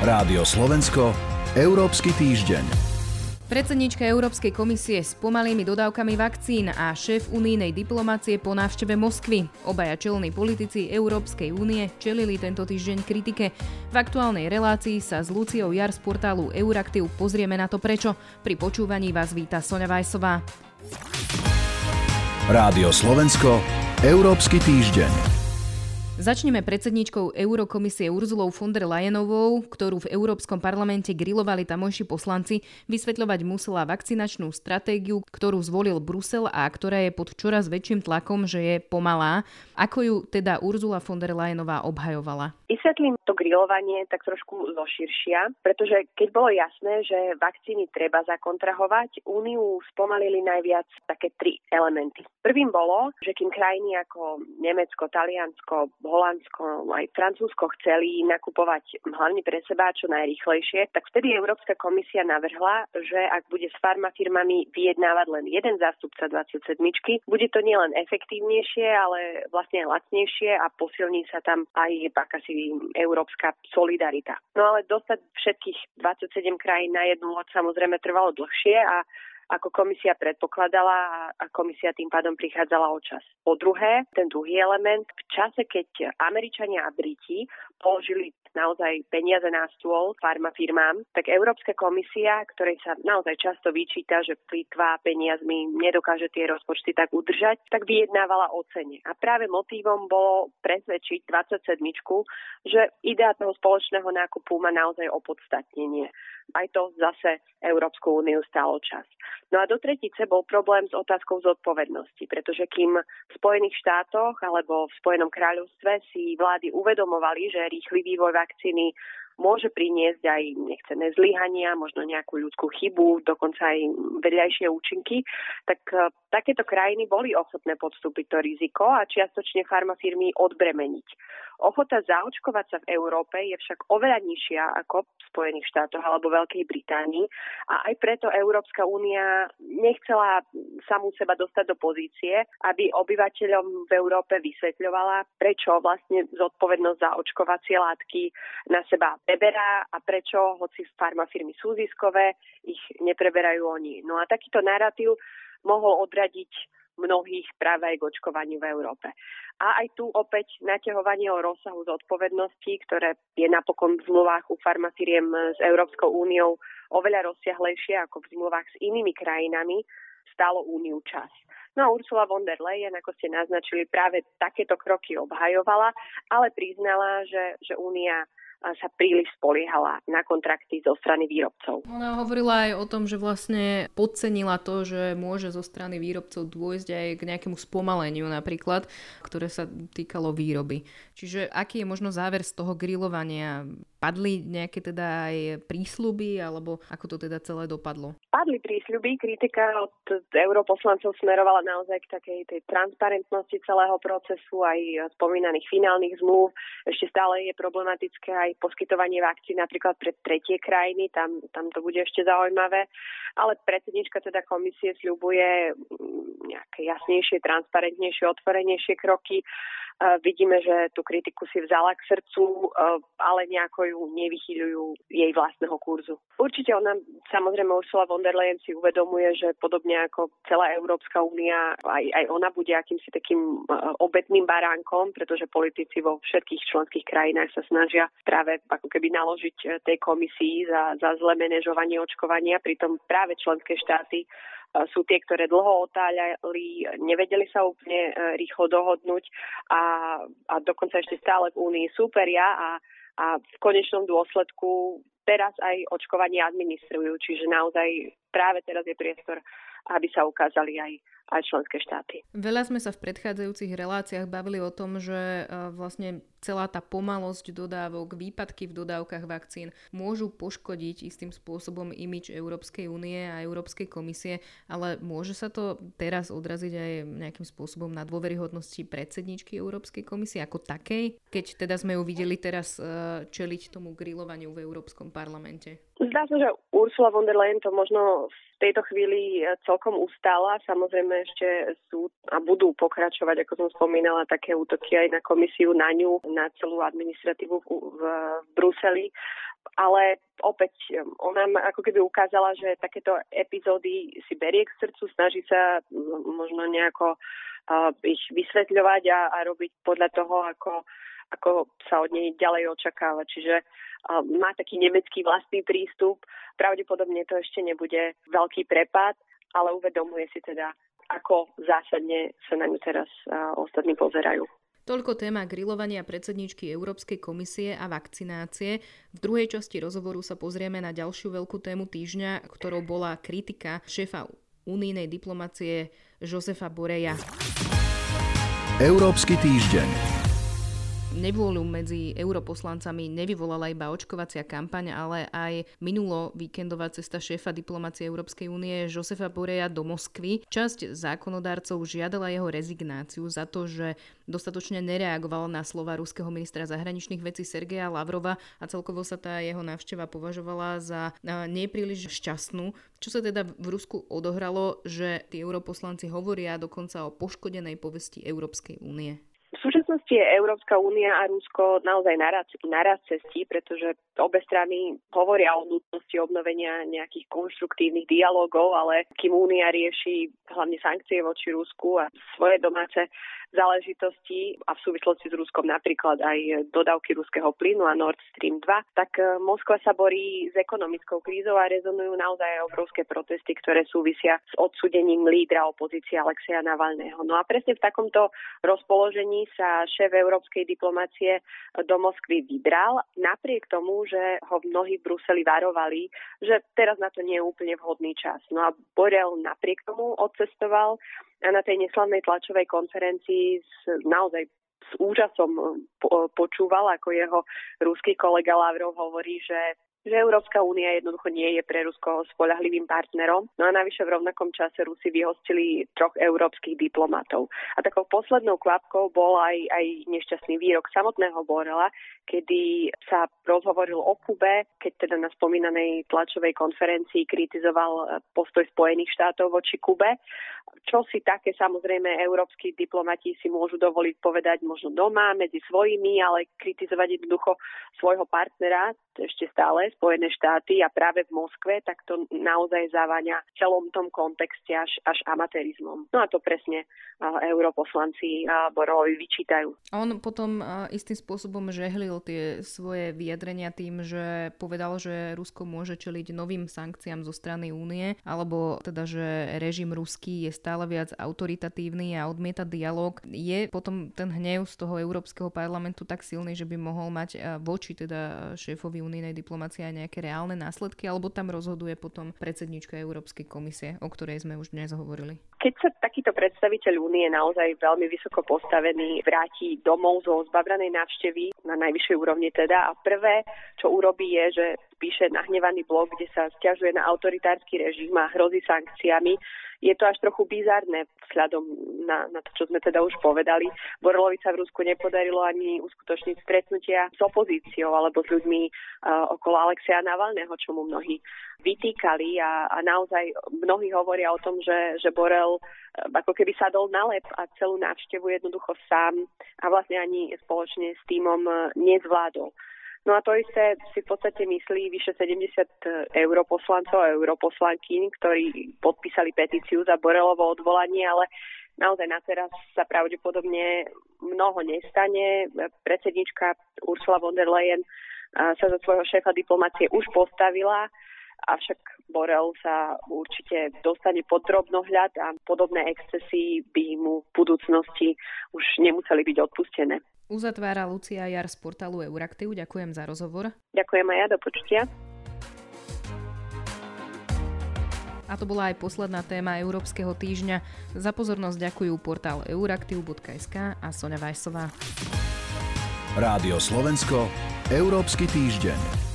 Rádio Slovensko, Európsky týždeň. Predsednička Európskej komisie s pomalými dodávkami vakcín a šéf unijnej diplomácie po návšteve Moskvy. Obaja čelní politici Európskej únie čelili tento týždeň kritike. V aktuálnej relácii sa s Luciou Jar z portálu Euraktiv pozrieme na to prečo. Pri počúvaní vás víta Sonja Vajsová. Rádio Slovensko, Európsky týždeň. Začneme predsedničkou Eurokomisie Urzulou von der Leyenovou, ktorú v Európskom parlamente grilovali tamojší poslanci, vysvetľovať musela vakcinačnú stratégiu, ktorú zvolil Brusel a ktorá je pod čoraz väčším tlakom, že je pomalá. Ako ju teda Urzula von der Leyenová obhajovala? Vysvetlím to grilovanie tak trošku zoširšia, pretože keď bolo jasné, že vakcíny treba zakontrahovať, Úniu spomalili najviac také tri elementy. Prvým bolo, že kým krajiny ako Nemecko, Taliansko, Holandsko, aj Francúzsko chceli nakupovať hlavne pre seba čo najrýchlejšie, tak vtedy Európska komisia navrhla, že ak bude s farmafirmami vyjednávať len jeden zástupca 27, bude to nielen efektívnejšie, ale vlastne aj lacnejšie a posilní sa tam aj akási európska solidarita. No ale dostať všetkých 27 krajín na jednu loď samozrejme trvalo dlhšie a ako komisia predpokladala a komisia tým pádom prichádzala o čas. Po druhé, ten druhý element, v čase, keď Američania a Briti položili naozaj peniaze na stôl farmafirmám, tak Európska komisia, ktorej sa naozaj často vyčíta, že plýtva peniazmi nedokáže tie rozpočty tak udržať, tak vyjednávala o cene. A práve motívom bolo presvedčiť 27, že idea toho spoločného nákupu má naozaj opodstatnenie aj to zase Európsku úniu stalo čas. No a do tretice bol problém s otázkou zodpovednosti, pretože kým v Spojených štátoch alebo v Spojenom kráľovstve si vlády uvedomovali, že rýchly vývoj vakcíny môže priniesť aj nechcené zlyhania, možno nejakú ľudskú chybu, dokonca aj vedľajšie účinky, tak e, takéto krajiny boli ochotné podstúpiť to riziko a čiastočne farmafirmy odbremeniť. Ochota zaočkovať sa v Európe je však oveľa nižšia ako v Spojených štátoch alebo Veľkej Británii a aj preto Európska únia nechcela samú seba dostať do pozície, aby obyvateľom v Európe vysvetľovala, prečo vlastne zodpovednosť za očkovacie látky na seba preberá a prečo, hoci farmafirmy sú ziskové, ich nepreberajú oni. No a takýto narratív mohol odradiť mnohých práve aj k očkovaniu v Európe. A aj tu opäť naťahovanie o rozsahu zodpovednosti, ktoré je napokon v zmluvách u farmafiriem s Európskou úniou oveľa rozsiahlejšie ako v zmluvách s inými krajinami, stálo úniu čas. No a Ursula von der Leyen, ako ste naznačili, práve takéto kroky obhajovala, ale priznala, že, že únia sa príliš spoliehala na kontrakty zo strany výrobcov. Ona hovorila aj o tom, že vlastne podcenila to, že môže zo strany výrobcov dôjsť aj k nejakému spomaleniu napríklad, ktoré sa týkalo výroby. Čiže aký je možno záver z toho grilovania? Padli nejaké teda aj prísľuby, alebo ako to teda celé dopadlo? Padli prísľuby, kritika od europoslancov smerovala naozaj k takej tej transparentnosti celého procesu, aj spomínaných finálnych zmluv. Ešte stále je problematické aj poskytovanie vakcín napríklad pre tretie krajiny, tam, tam to bude ešte zaujímavé. Ale predsednička teda komisie sľubuje nejaké jasnejšie, transparentnejšie, otvorenejšie kroky vidíme, že tú kritiku si vzala k srdcu, e, ale nejako ju nevychyľujú jej vlastného kurzu. Určite ona, samozrejme Ursula von der Leyen si uvedomuje, že podobne ako celá Európska únia, aj, aj ona bude akýmsi takým e, obetným baránkom, pretože politici vo všetkých členských krajinách sa snažia práve ako keby naložiť e, tej komisii za, za zlé manažovanie očkovania, pritom práve členské štáty sú tie, ktoré dlho otáľali, nevedeli sa úplne e, rýchlo dohodnúť a, a dokonca ešte stále v Únii súperia a, a v konečnom dôsledku teraz aj očkovanie administrujú, čiže naozaj práve teraz je priestor, aby sa ukázali aj aj členské štáty. Veľa sme sa v predchádzajúcich reláciách bavili o tom, že e, vlastne celá tá pomalosť dodávok, výpadky v dodávkach vakcín môžu poškodiť istým spôsobom imič Európskej únie a Európskej komisie, ale môže sa to teraz odraziť aj nejakým spôsobom na dôveryhodnosti predsedničky Európskej komisie ako takej, keď teda sme ju videli teraz e, čeliť tomu grilovaniu v Európskom parlamente? Zdá sa, že Ursula von der Leyen to možno v tejto chvíli e, celkom ustála. Samozrejme ešte sú a budú pokračovať, ako som spomínala, také útoky aj na komisiu, na ňu, na celú administratívu v, v Bruseli ale opäť ona ako keby ukázala, že takéto epizódy si berie k srdcu, snaží sa možno nejako uh, ich vysvetľovať a, a robiť podľa toho, ako, ako sa od nej ďalej očakáva. Čiže má taký nemecký vlastný prístup. Pravdepodobne to ešte nebude veľký prepad, ale uvedomuje si teda, ako zásadne sa na ňu teraz ostatní pozerajú. Toľko téma grilovania predsedničky Európskej komisie a vakcinácie. V druhej časti rozhovoru sa pozrieme na ďalšiu veľkú tému týždňa, ktorou bola kritika šéfa unijnej diplomacie Josefa Boreja. Európsky týždeň. Nevôľu medzi europoslancami nevyvolala iba očkovacia kampaň, ale aj minulo víkendová cesta šéfa diplomácie Európskej únie Josefa Boreja do Moskvy. Časť zákonodárcov žiadala jeho rezignáciu za to, že dostatočne nereagoval na slova ruského ministra zahraničných vecí Sergeja Lavrova a celkovo sa tá jeho návšteva považovala za nepríliš šťastnú. Čo sa teda v Rusku odohralo, že tí europoslanci hovoria dokonca o poškodenej povesti Európskej únie? V súčasnosti je Európska únia a Rusko naozaj naraz, naraz cestí, pretože obe strany hovoria o nutnosti obnovenia nejakých konštruktívnych dialogov, ale kým únia rieši hlavne sankcie voči Rusku a svoje domáce záležitosti a v súvislosti s Ruskom napríklad aj dodávky ruského plynu a Nord Stream 2, tak e, Moskva sa borí s ekonomickou krízou a rezonujú naozaj obrovské protesty, ktoré súvisia s odsudením lídra opozície Alexeja Navalného. No a presne v takomto rozpoložení sa šéf európskej diplomácie do Moskvy vybral, napriek tomu, že ho mnohí v Bruseli varovali, že teraz na to nie je úplne vhodný čas. No a Borel napriek tomu odcestoval a na tej neslavnej tlačovej konferencii s, naozaj s úžasom počúval, ako jeho rúský kolega Lavrov hovorí, že že Európska únia jednoducho nie je pre Rusko spolahlivým partnerom. No a navyše v rovnakom čase Rusi vyhostili troch európskych diplomatov. A takou poslednou kvapkou bol aj, aj nešťastný výrok samotného Borela, kedy sa rozhovoril o Kube, keď teda na spomínanej tlačovej konferencii kritizoval postoj Spojených štátov voči Kube. Čo si také samozrejme európsky diplomati si môžu dovoliť povedať možno doma, medzi svojimi, ale kritizovať jednoducho svojho partnera ešte stále Spojené štáty a práve v Moskve, tak to naozaj zaváňa v celom tom kontexte až, až amatérizmom. No a to presne uh, europoslanci uh, Borovi vyčítajú. On potom uh, istým spôsobom žehlil tie svoje vyjadrenia tým, že povedal, že Rusko môže čeliť novým sankciám zo strany únie, alebo teda, že režim ruský je stále viac autoritatívny a odmieta dialog. Je potom ten hnev z toho Európskeho parlamentu tak silný, že by mohol mať voči teda šéfovi unijnej diplomácie aj nejaké reálne následky, alebo tam rozhoduje potom predsednička Európskej komisie, o ktorej sme už dnes hovorili? Keď sa takýto predstaviteľ únie naozaj veľmi vysoko postavený vráti domov zo zbabranej návštevy na najvyššej úrovni teda a prvé, čo urobí je, že píše nahnevaný blog, kde sa stiažuje na autoritársky režim a hrozí sankciami, je to až trochu bizarné vzhľadom na, na to, čo sme teda už povedali. Borolovi sa v Rusku nepodarilo ani uskutočniť stretnutia s opozíciou alebo s ľuďmi uh, okolo Alexia Navalného, čo mu mnohí vytýkali a, a naozaj mnohí hovoria o tom, že, že Borel uh, ako keby sadol na lep a celú návštevu jednoducho sám a vlastne ani spoločne s týmom uh, nezvládol. No a to isté si v podstate myslí vyše 70 europoslancov a europoslankyň, ktorí podpísali petíciu za Borelovo odvolanie, ale naozaj na teraz sa pravdepodobne mnoho nestane. Predsednička Ursula von der Leyen sa za svojho šéfa diplomácie už postavila, avšak Borel sa určite dostane pod drobnohľad a podobné excesy by mu v budúcnosti už nemuseli byť odpustené. Uzatvára Lucia Jar z portálu Euraktiv. Ďakujem za rozhovor. Ďakujem aj ja, do počutia. A to bola aj posledná téma Európskeho týždňa. Za pozornosť ďakujú portál euraktiv.sk a Sonja Vajsová. Rádio Slovensko, Európsky týždeň.